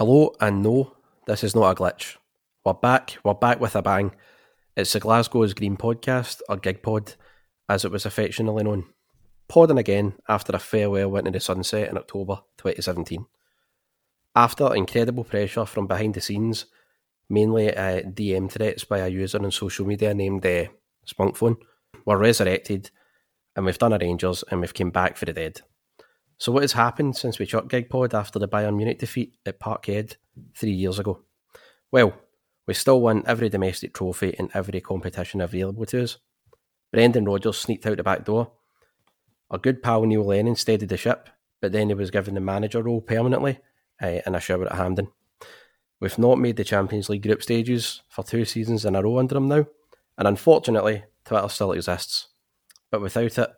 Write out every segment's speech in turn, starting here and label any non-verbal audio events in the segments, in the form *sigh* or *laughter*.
Hello, and no, this is not a glitch. We're back, we're back with a bang. It's the Glasgow's Green Podcast, or Gig Pod, as it was affectionately known. Podding again after a farewell into the sunset in October 2017. After incredible pressure from behind the scenes, mainly uh, DM threats by a user on social media named uh, Spunkphone, we're resurrected and we've done our Rangers and we've came back for the dead. So what has happened since we shot GigPod after the Bayern Munich defeat at Parkhead three years ago? Well, we still won every domestic trophy in every competition available to us. Brendan Rodgers sneaked out the back door. Our good pal Neil Lennon steadied the ship, but then he was given the manager role permanently uh, in a shower at Hampden. We've not made the Champions League group stages for two seasons in a row under him now, and unfortunately, Twitter still exists. But without it,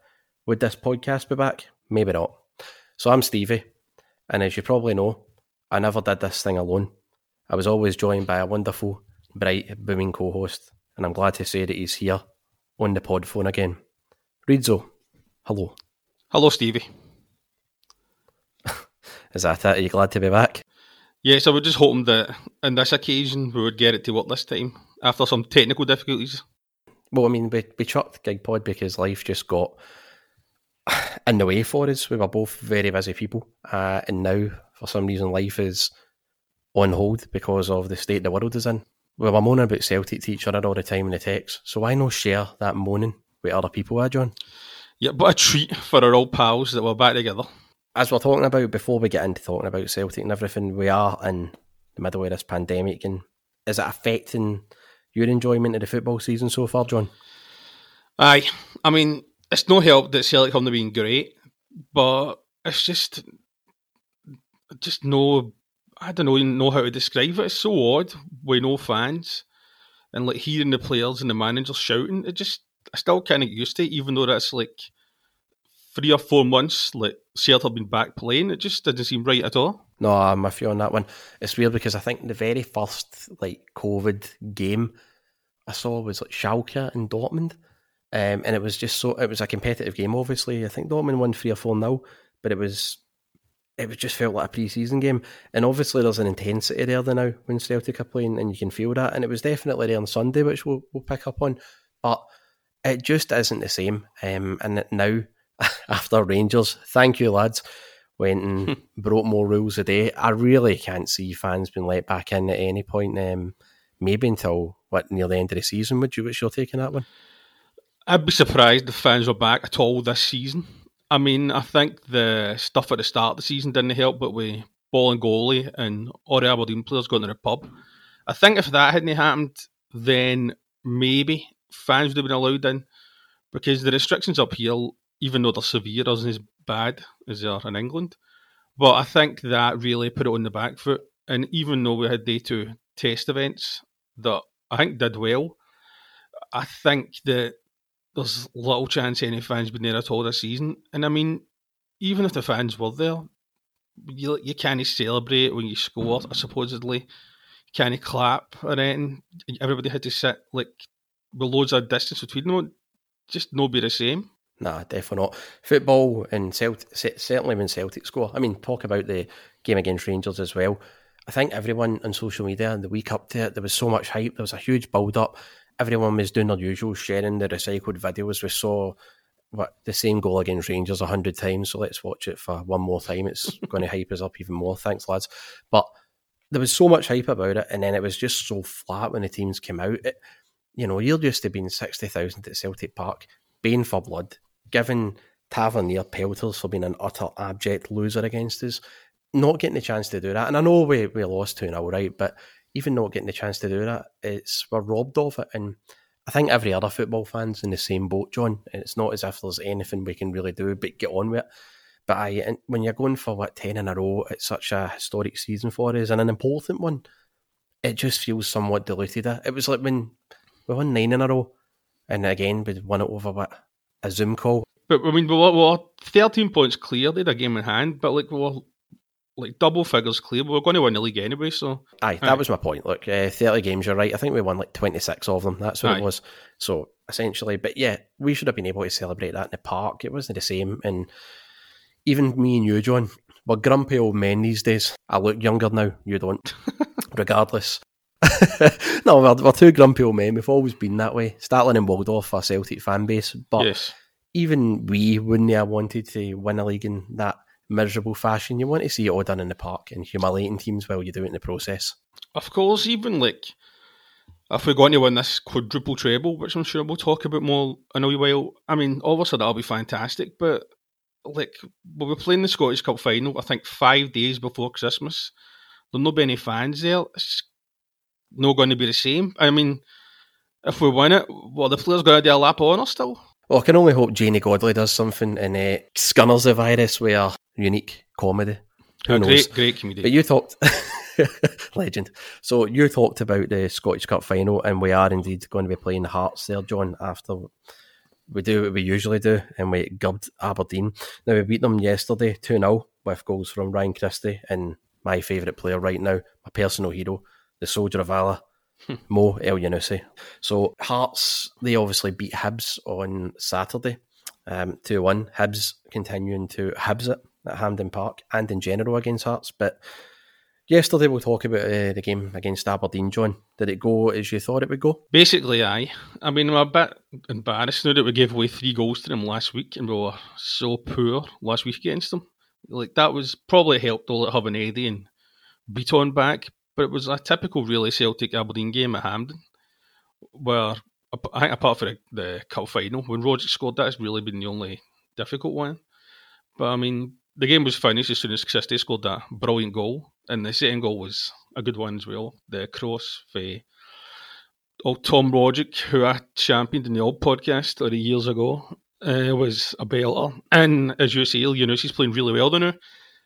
would this podcast be back? Maybe not. So I'm Stevie, and as you probably know, I never did this thing alone. I was always joined by a wonderful, bright, booming co host, and I'm glad to say that he's here on the pod phone again. Reidzo, hello. Hello, Stevie. *laughs* Is that it? Are you glad to be back? Yes, I was just hoping that on this occasion we would get it to work this time after some technical difficulties. Well, I mean, we, we chucked GigPod because life just got in the way for us. We were both very busy people, uh, and now for some reason life is on hold because of the state the world is in. We were moaning about Celtic to each other all the time in the text, so why not share that moaning with other people, eh, John? Yeah, but a treat for our old pals that we're back together. As we're talking about, before we get into talking about Celtic and everything, we are in the middle of this pandemic, and is it affecting your enjoyment of the football season so far, John? Aye, I mean, it's no help that Celtic haven't been great, but it's just, just no, I don't know, know how to describe it. It's so odd with no fans, and like hearing the players and the managers shouting. It just, I still can't get used to it, even though that's like three or four months. Like Celtic have been back playing, it just doesn't seem right at all. No, I'm with you on that one. It's weird because I think the very first like COVID game I saw was like Schalke and Dortmund. Um, and it was just so it was a competitive game. Obviously, I think Dortmund won three or four now, but it was it was just felt like a pre-season game. And obviously, there's an intensity there now when Celtic are playing, and you can feel that. And it was definitely there on Sunday, which we'll, we'll pick up on. But it just isn't the same. Um, and now, *laughs* after Rangers, thank you lads, went and *laughs* broke more rules a day. I really can't see fans being let back in at any point. Um, maybe until what near the end of the season. Would you? What's your take on that one? I'd be surprised if fans were back at all this season. I mean, I think the stuff at the start of the season didn't help, but we Bolingoli and all the Aberdeen players going to the pub. I think if that hadn't happened, then maybe fans would have been allowed in because the restrictions up here, even though they're severe, isn't as bad as they are in England. But I think that really put it on the back foot. And even though we had day two test events that I think did well, I think that there's little chance any fans been there at all this season. And I mean, even if the fans were there, you you can't celebrate when you score. Supposedly, you can't clap or anything. Everybody had to sit like with loads of distance between them. Just no be the same. Nah, definitely not. Football and certainly when Celtic score. I mean, talk about the game against Rangers as well. I think everyone on social media in the week up to it, there was so much hype. There was a huge build up. Everyone was doing their usual, sharing the recycled videos. We saw what the same goal against Rangers a hundred times. So let's watch it for one more time. It's *laughs* going to hype us up even more. Thanks, lads. But there was so much hype about it, and then it was just so flat when the teams came out. It, you know, you're used to being sixty thousand at Celtic Park, baying for blood, giving Tavernier pelters for being an utter abject loser against us, not getting the chance to do that. And I know we we lost two now, right? But even not getting the chance to do that, it's we're robbed of it. And I think every other football fan's in the same boat, John. And it's not as if there's anything we can really do but get on with it. But I, when you're going for what ten in a row, it's such a historic season for us and an important one. It just feels somewhat diluted. It was like when we won nine in a row, and again we won it over what a Zoom call. But I mean, we were, we were thirteen points clear. They had a game in hand, but like we were like double figures clear. but we're going to win the league anyway, so aye, that aye. was my point. Look, uh, thirty games, you're right. I think we won like twenty six of them. That's what aye. it was. So essentially, but yeah, we should have been able to celebrate that in the park. It wasn't the same, and even me and you, John, we're grumpy old men these days. I look younger now. You don't, *laughs* regardless. *laughs* no, we're, we're two grumpy old men. We've always been that way. Statler and Waldorf are Celtic fan base, but yes. even we wouldn't have wanted to win a league in that miserable fashion. You want to see it all done in the park and humiliating teams while you do it in the process. Of course, even like if we're going to win this quadruple treble, which I'm sure we'll talk about more in a wee while. I mean, obviously that'll be fantastic, but like we'll be playing the Scottish Cup final. I think five days before Christmas. There'll not be any fans there. It's not going to be the same. I mean, if we win it, well, the players going to do a lap on us still. Well, I can only hope Janey Godley does something and uh, scunners the virus a unique comedy. Who knows? Great, great comedy. But you talked, *laughs* legend. So you talked about the Scottish Cup final, and we are indeed going to be playing Hearts there, John. After we do what we usually do, and we gubbed Aberdeen. Now we beat them yesterday two 0 with goals from Ryan Christie and my favourite player right now, my personal hero, the Soldier of Valor, Mo Elyounoussi. So Hearts, they obviously beat Hibs on Saturday, um, 2 1. Hibs continuing to Hibs it at Hampden Park and in general against Hearts. But yesterday we'll talk about uh, the game against Aberdeen, John. Did it go as you thought it would go? Basically, aye. I mean, I'm a bit embarrassed now that we gave away three goals to them last week and we were so poor last week against them. Like, that was probably helped all at having Eddie and Bitton back, but it was a typical really Celtic Aberdeen game at Hampden, where I think apart from the, cup final, when Rogic scored, that's really been the only difficult one. But I mean, the game was finished as soon as Christie scored that brilliant goal, and the second goal was a good one as well. The cross for old Tom Rogic, who I championed in the old podcast 30 years ago, uh, was a belter. And as you say, you know, he's playing really well now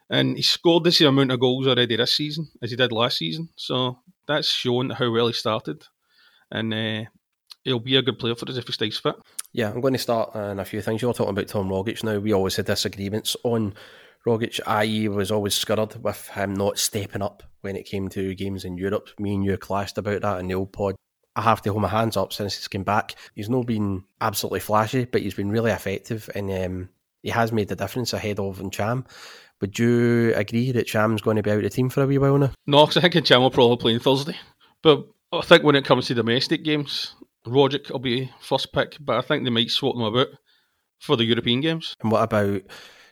and he scored the same amount of goals already this season as he did last season. So that's shown how well he started, and uh, he'll be a good player for us if he stays fit. Yeah, I'm going to start on a few things. You're talking about Tom Rogic now. We always had disagreements on Rogic. I was always scurred with him not stepping up when it came to games in Europe. Me and you clashed about that in the old pod. I have to hold my hands up since he's come back. He's not been absolutely flashy, but he's been really effective and um, he has made the difference ahead of Ntcham. Would you agree that Ntcham's going to be out of the team for a wee while now? No, because I think Ntcham will probably play on Thursday. But I think when it comes to domestic games, Rogic will be first pick, but I think they might swap them about for the European games. And what about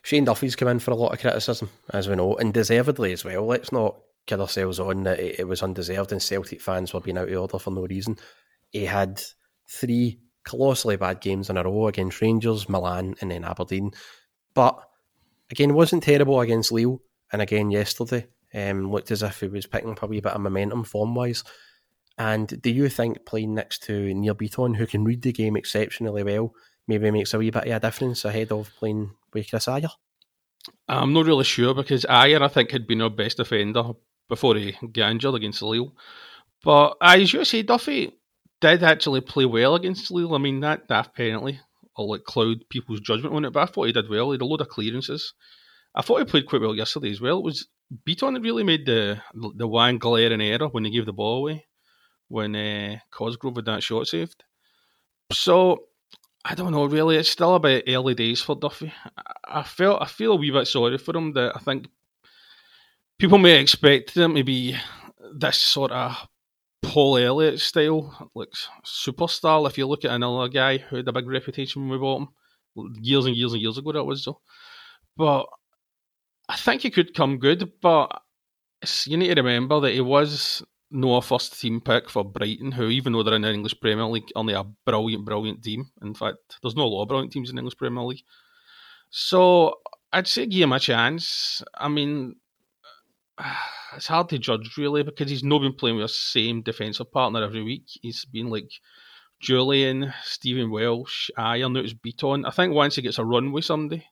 Shane Duffy's come in for a lot of criticism, as we know, and deservedly as well. Let's not kid ourselves on that it, was undeserved and Celtic fans were being out of order for no reason. He had three colossally bad games in a row against Rangers, Milan, and then Aberdeen. But again, wasn't terrible against Lille, and again yesterday um, looked as if he was picking up a wee bit of momentum form wise. And do you think playing next to Nir Bitton, who can read the game exceptionally well, maybe makes a wee bit of a difference ahead of playing with Chris Ajer? I'm not really sure because Ajer, I think, had been our best defender before he got injured against Lille. But as you say, Duffy did actually play well against Lille. I mean, that daft penalty will like cloud people's judgment on it, but I thought he did well. He had a load of clearances. I thought he played quite well yesterday as well. It was Bitton that really made the the one glaring error when he gave the ball away when uh, Cosgrove had that shot saved. So I don't know really. It's still a bit early days for Duffy. I felt I feel a wee bit sorry for him. That I think people may expect him to be this sort of Paul Elliott style, like superstar. If you look at another guy who had a big reputation when we bought him years and years and years ago, that was so. But I think he could come good. But you need to remember that he was no first team pick for Brighton, who even though they're in the English Premier League, only a brilliant, brilliant team. In fact, there's no lot of brilliant teams in the English Premier League. So I'd say give him a chance. I mean, *sighs* it's hard to judge really because he's not been playing with the same defensive partner every week. He's been like Jullien, Stephen Welsh, Ajer, now it's Bitton. I think once he gets a run with somebody,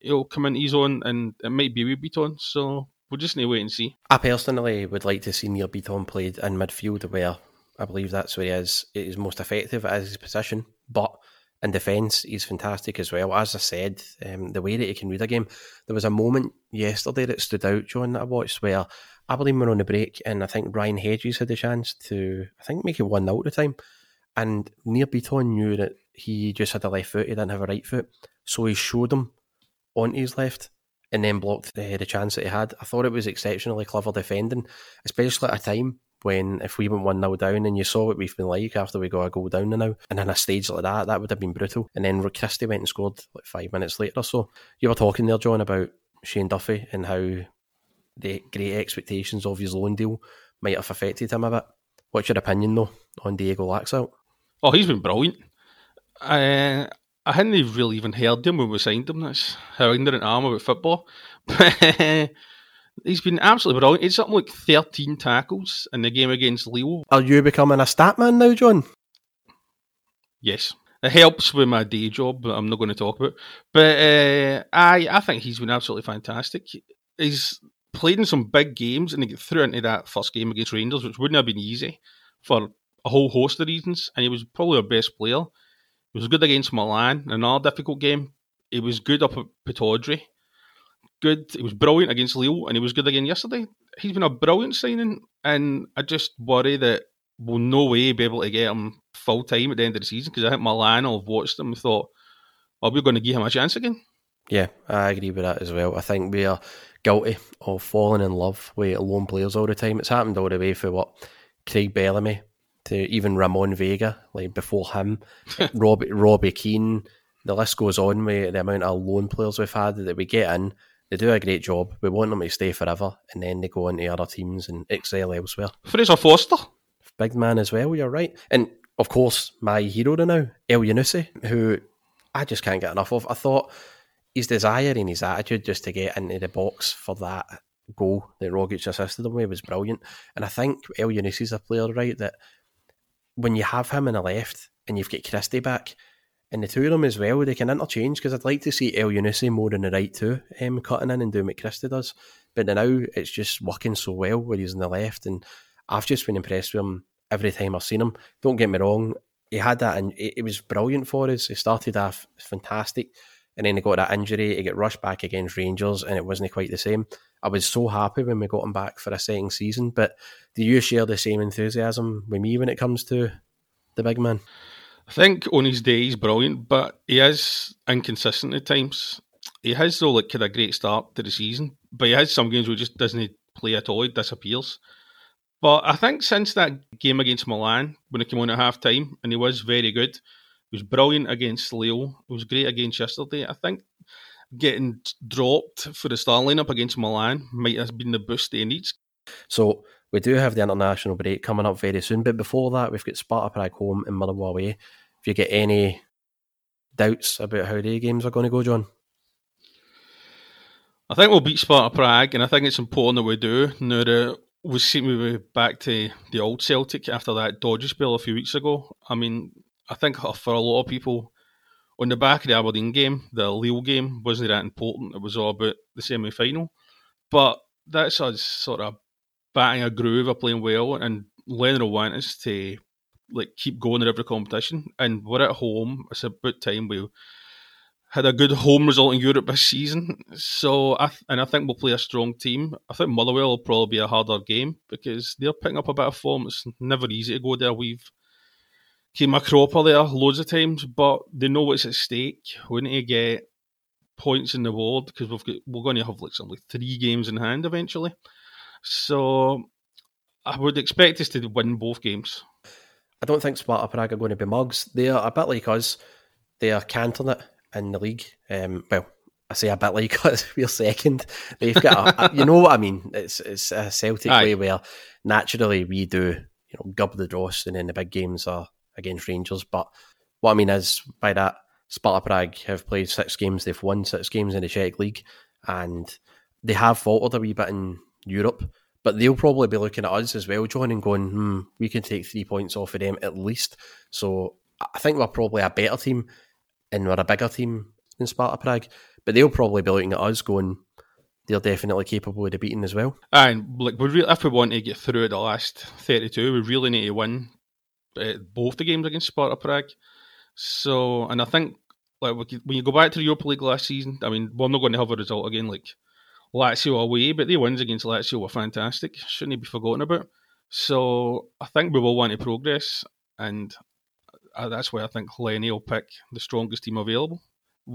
he'll come into his own and it might be with Bitton. So we'll just need to wait and see. I personally would like to see Nir Bitton played in midfield where I believe that's where he is. It is most effective as his position, but in defence, he's fantastic as well. As I said, um, the way that he can read a game, there was a moment yesterday that stood out, John, that I watched where Aberdeen were on the break, and I think Ryan Hedges had the chance to, I think, make it 1 0 at the time. And Nir Bitton knew that he just had a left foot, he didn't have a right foot. So he showed him onto his left and then blocked the, the chance that he had. I thought it was exceptionally clever defending, especially at a time when if we went 1 0 down and you saw what we've been like after we got a goal down now, and in a stage like that, that would have been brutal. And then Christie went and scored like five minutes later so. You were talking there, John, about Shane Duffy and how the great expectations of his loan deal might have affected him a bit. What's your opinion, though, on Diego Laxalt? Oh, he's been brilliant. Uh, I hadn't really even heard him when we signed him. That's how ignorant I am about football. *laughs* he's been absolutely brilliant. It's something like 13 tackles in the game against Lille. Are you becoming a stat man now, John? Yes. It helps with my day job that I'm not going to talk about. But uh, I, I think he's been absolutely fantastic. He's played in some big games and he got through into that first game against Rangers, which wouldn't have been easy for a whole host of reasons. And he was probably our best player. He was good against Milan, another difficult game. He was good up at Pittodrie. Good. He was brilliant against Lille, and he was good again yesterday. He's been a brilliant signing, and I just worry that we'll no way be able to get him full time at the end of the season because I think Milan will have watched him and thought, "Are we going to give him a chance again?" Yeah, I agree with that as well. I think we are guilty of falling in love with loan players all the time. It's happened all the way for what Craig Bellamy to even Ramon Vega, like before him, *laughs* Robbie, Robbie Keane. The list goes on with the amount of loan players we've had that we get in. They do a great job. We want them to stay forever, and then they go into other teams and excel elsewhere. Fraser Forster, big man as well. You're right, and of course my hero now, Elyounoussi, who I just can't get enough of. I thought his desire and his attitude just to get into the box for that goal that Rogic assisted him with was brilliant. And I think Elyounoussi is a player, right, that when you have him in the left and you've got Christie back, and the two of them as well, they can interchange because I'd like to see Elyounoussi more in the right too, um, cutting in and doing what Christie does. But now it's just working so well where he's in the left, and I've just been impressed with him every time I've seen him. Don't get me wrong, he had that, and it, it was brilliant for us. He started off fantastic, and then he got that injury. He got rushed back against Rangers, and it wasn't quite the same. I was so happy when we got him back for a second season. But do you share the same enthusiasm with me when it comes to the big man? I think on his day he's brilliant, but he is inconsistent at times. He has though like had a great start to the season, but he has some games where he just doesn't play at all. He disappears. But I think since that game against Milan, when he came on at half time, and he was very good, was brilliant against Lille. He was great against yesterday. I think getting dropped for the star lineup against Milan might have been the boost he needs. So we do have the international break coming up very soon, but before that, we've got Sparta Prague home and Motherwell away. If you get any doubts about how the games are going to go, John? I think we'll beat Sparta Prague, and I think it's important that we do. Now that we seem to be back to the old Celtic after that dodgy spell a few weeks ago. I mean, I think for a lot of people, on the back of the Aberdeen game, the Lille game wasn't that important. It was all about the semi final. But that's us sort of batting a groove of playing well, and Leno want us to like keep going in every competition. And we're at home. It's about time we had a good home result in Europe this season. So, I th- and I think we'll play a strong team. I think Motherwell will probably be a harder game because they're picking up a bit of form. It's never easy to go there. We've came a cropper there loads of times, but they know what's at stake. We need to get points in the board because we've got, we're going to have like something like three games in hand eventually. So I would expect us to win both games. I don't think Sparta Prague are going to be mugs. They are a bit like us. They are canting it in the league. Um, well, I say a bit like *laughs* us. We're second. They've got, a, you know what I mean. It's it's a Celtic Aye. way where naturally we do, you know, gub the dross, and then the big games are against Rangers. But what I mean is by that, Sparta Prague have played six games. They've won six games in the Czech league, and they have faltered a wee bit in Europe. But they'll probably be looking at us as well, John, and going, hmm, we can take three points off of them at least. So I think we're probably a better team and we're a bigger team than Sparta Prague. But they'll probably be looking at us going, they're definitely capable of beating as well. And like we if we want to get through the last thirty-two, we really need to win uh, both the games against Sparta Prague. So, and I think like when you go back to the Europa League last season, I mean, we're not going to have a result again like Lazio away, but the wins against Lazio were fantastic. Shouldn't be forgotten about. So, I think we will want to progress, and uh, that's why I think Lenny will pick the strongest team available.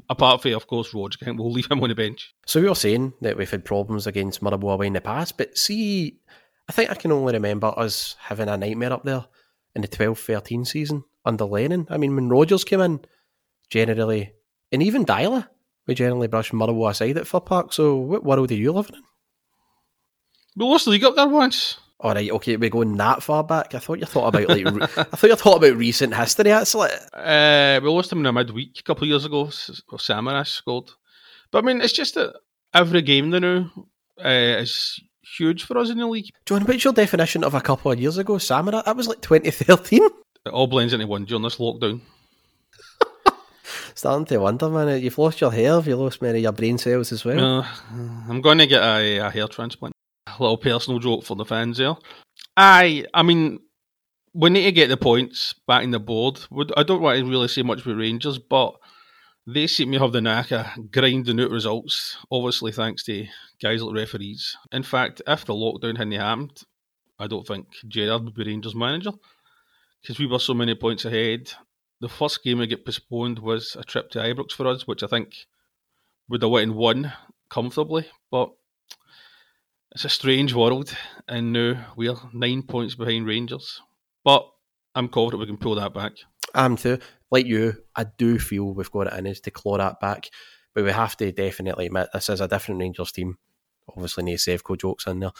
Apart from, of course, Roger Kent, *laughs* we'll leave him on the bench. So we were saying that we've had problems against Murraboo away in the past, but see, I think I can only remember us having a nightmare up there in the 12-13 season under Lennon. I mean, when Rodgers came in, generally, and even Deila, we generally brushed Murraboo aside at Fir Park. So what world are you living in? We lost the league up there once. All right, okay, we're going that far back. I thought you thought about like, re- *laughs* I thought you thought about recent history. Like, Uh, we lost them in a midweek a couple of years ago. Samaras scored. But I mean, it's just that every game now uh, is huge for us in the league. John, what's your definition of a couple of years ago, Samara? That was like 2013. It all blends into one during this lockdown. *laughs* Starting to wonder, man. You've lost your hair. Have you lost many of your brain cells as well? Uh, I'm going to get a, a hair transplant. A little personal joke for the fans there. I, I mean, we need to get the points back in the board. I don't want to really say much about Rangers, but they seem to have the knack of grinding out results, obviously thanks to guys like referees. In fact, if the lockdown hadn't happened, I don't think Gerrard would be Rangers manager because we were so many points ahead. The first game to get postponed was a trip to Ibrox for us, which I think would have went and won comfortably, but it's a strange world, and now we're nine points behind Rangers. But I'm confident we can pull that back. I'm too. Like you, I do feel we've got it in us to claw that back, but we have to definitely admit this is a different Rangers team. Obviously, no Sevco jokes in there,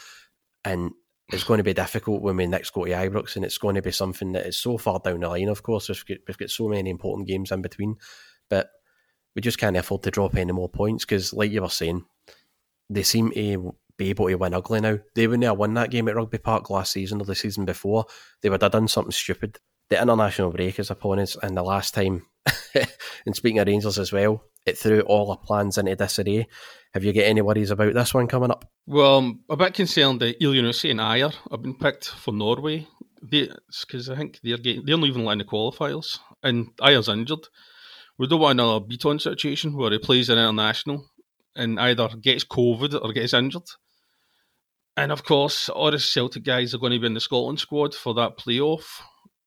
and it's going to be difficult when we next go to Ibrox, and it's going to be something that is so far down the line. Of course, we've got, we've got so many important games in between, but we just can't afford to drop any more points because, like you were saying, they seem to be able to win ugly now. They wouldn't have won that game at Rugby Park last season or the season before. They would have done something stupid. The international break is upon us, and the last time, *laughs* and speaking of Rangers as well, it threw all our plans into disarray. Have you got any worries about this one coming up? Well, I'm a bit concerned that Elyounoussi and Ajer have been picked for Norway because I think they're getting, they're not even letting the qualifiers, and Ajer's injured. We don't want another Bitton situation where he plays an international and either gets COVID or gets injured. And of course, all the Celtic guys are going to be in the Scotland squad for that playoff,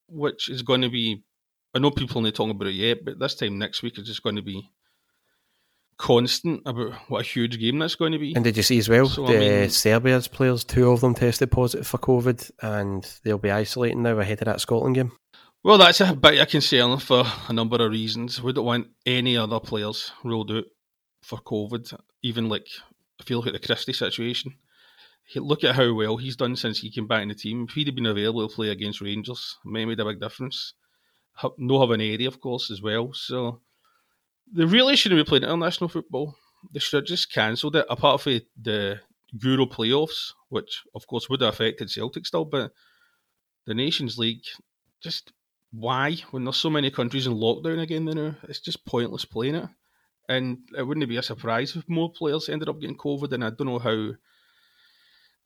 which is going to be. I know people not talking about it yet, but this time next week is just going to be constant about what a huge game that's going to be. And did you see as well, So, I the mean- Serbia's players, two of them tested positive for COVID, and they'll be isolating now ahead of that Scotland game. Well, that's a bit of concern for a number of reasons. We don't want any other players ruled out for COVID, even like if you look at the Christie situation. Look at how well he's done since he came back in the team. If he'd have been available to play against Rangers, it may have made a big difference. No having Eddie, of course, as well. So they really shouldn't be playing international football. They should have just cancelled it, apart from the Euro playoffs, which of course would have affected Celtic still, but the Nations League, just why? When there's so many countries in lockdown again now, it's just pointless playing it. And it wouldn't be a surprise if more players ended up getting COVID, and I don't know how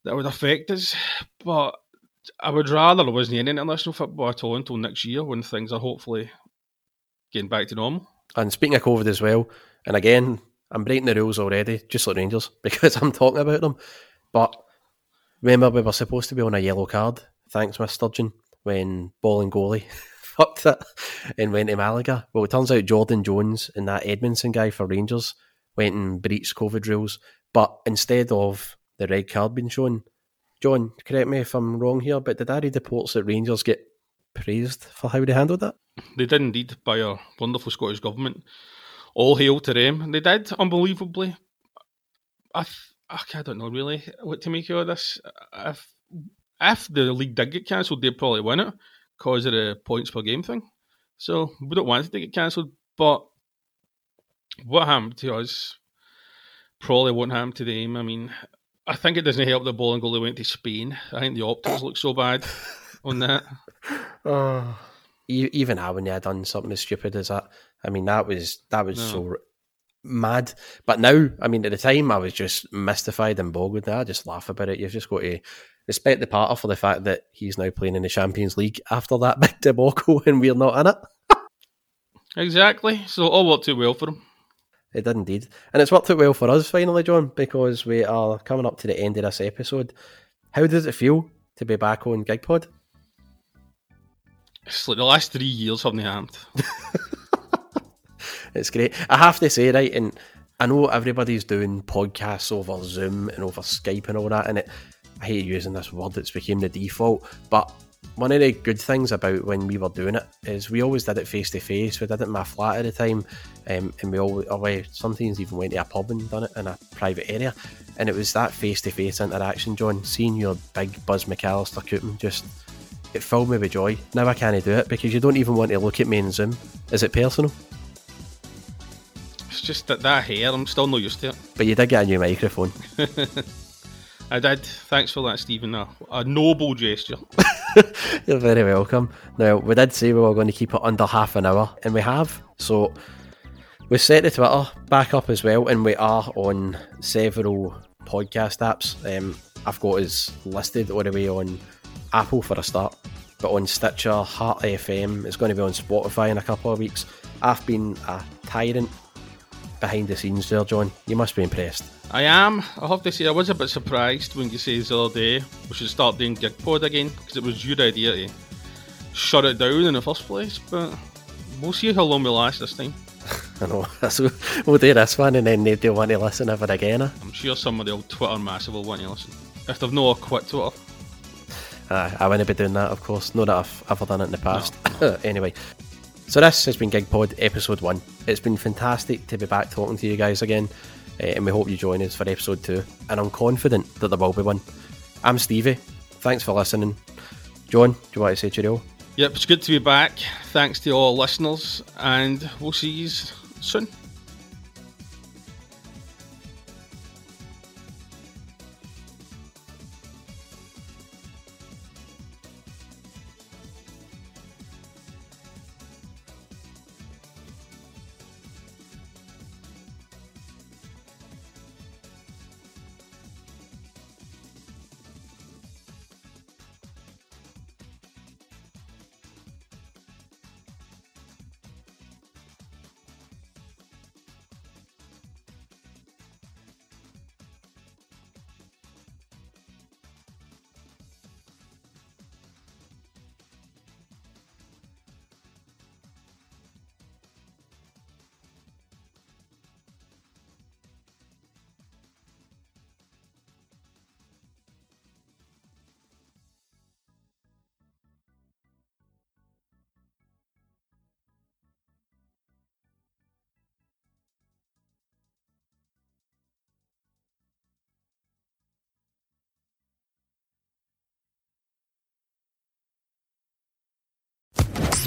that would affect us. But I would rather there wasn't any international football at all until next year when things are hopefully getting back to normal. And speaking of COVID as well, and again, I'm breaking the rules already, just like Rangers, *laughs* because I'm talking about them. But remember, we were supposed to be on a yellow card, thanks, Miss Sturgeon, when Bolingoli *laughs* fucked it and went to Malaga. Well, it turns out Jordan Jones and that Edmundson guy for Rangers went and breached COVID rules. But instead of the red card being shown, John, correct me if I'm wrong here, but did I read reports that Rangers get praised for how they handled that? They did indeed by our wonderful Scottish government. All hail to them. They did, unbelievably. I, I don't know really what to make of this. If, if the league did get cancelled, they'd probably win it because of the points per game thing. So we don't want it to get cancelled. But what happened to us probably won't happen to them. I mean, I think it doesn't help the that Bolingoli went to Spain. I think the optics look so bad on that. *laughs* Oh, even I when I done something as stupid as that. I mean, that was that was No. so mad. But now, I mean, at the time, I was just mystified and boggled. Now I just laugh about it. You've just got to respect the parter for the fact that he's now playing in the Champions League after that *laughs* big debacle, and we're not in it. *laughs* Exactly. So all worked too well for him. It did indeed. And it's worked out well for us finally, John, because we are coming up to the end of this episode. How does it feel to be back on GigPod? It's like the last three years haven't happened. *laughs* It's great. I have to say, right, and I know everybody's doing podcasts over Zoom and over Skype and all that, and it, I hate using this word, it's became the default, but one of the good things about when we were doing it is we always did it face to face. We did it in my flat at the time, um, and we always, or we sometimes even went to a pub and done it in a private area. And it was that face to face interaction, John. Seeing your big Buzz McCallister Cooten just it filled me with joy. Now I can't do it because you don't even want to look at me in Zoom. Is it personal? It's just that that hair, I'm still not used to it. But you did get a new microphone. *laughs* I did. Thanks for that, Stephen. A, a noble gesture. *laughs* You're very welcome. Now, we did say we were going to keep it under half an hour, and we have. So, we set the Twitter back up as well, and we are on several podcast apps. Um, I've got us listed all the way on Apple for a start, but on Stitcher, Heart FM, it's going to be on Spotify in a couple of weeks. I've been a tyrant behind the scenes there, John. You must be impressed. I am. I have to say, I was a bit surprised when you said the other day we should start doing GigPod again because it was your idea to shut it down in the first place. But we'll see how long we last this time. *laughs* I know. *laughs* So we'll do this one, and then will want to listen ever again. eh? I'm sure some of the old Twitter massive will want to listen. If they've not quit Twitter. Aye, I wouldn't be doing that, of course. Not that I've ever done it in the past. *laughs* anyway, so this has been GigPod episode one. It's been fantastic to be back talking to you guys again, eh, and we hope you join us for episode two. And I'm confident that there will be one. I'm Stevie. Thanks for listening. John, do you want to say cheerio? Yep, it's good to be back. Thanks to all listeners, and we'll see you soon.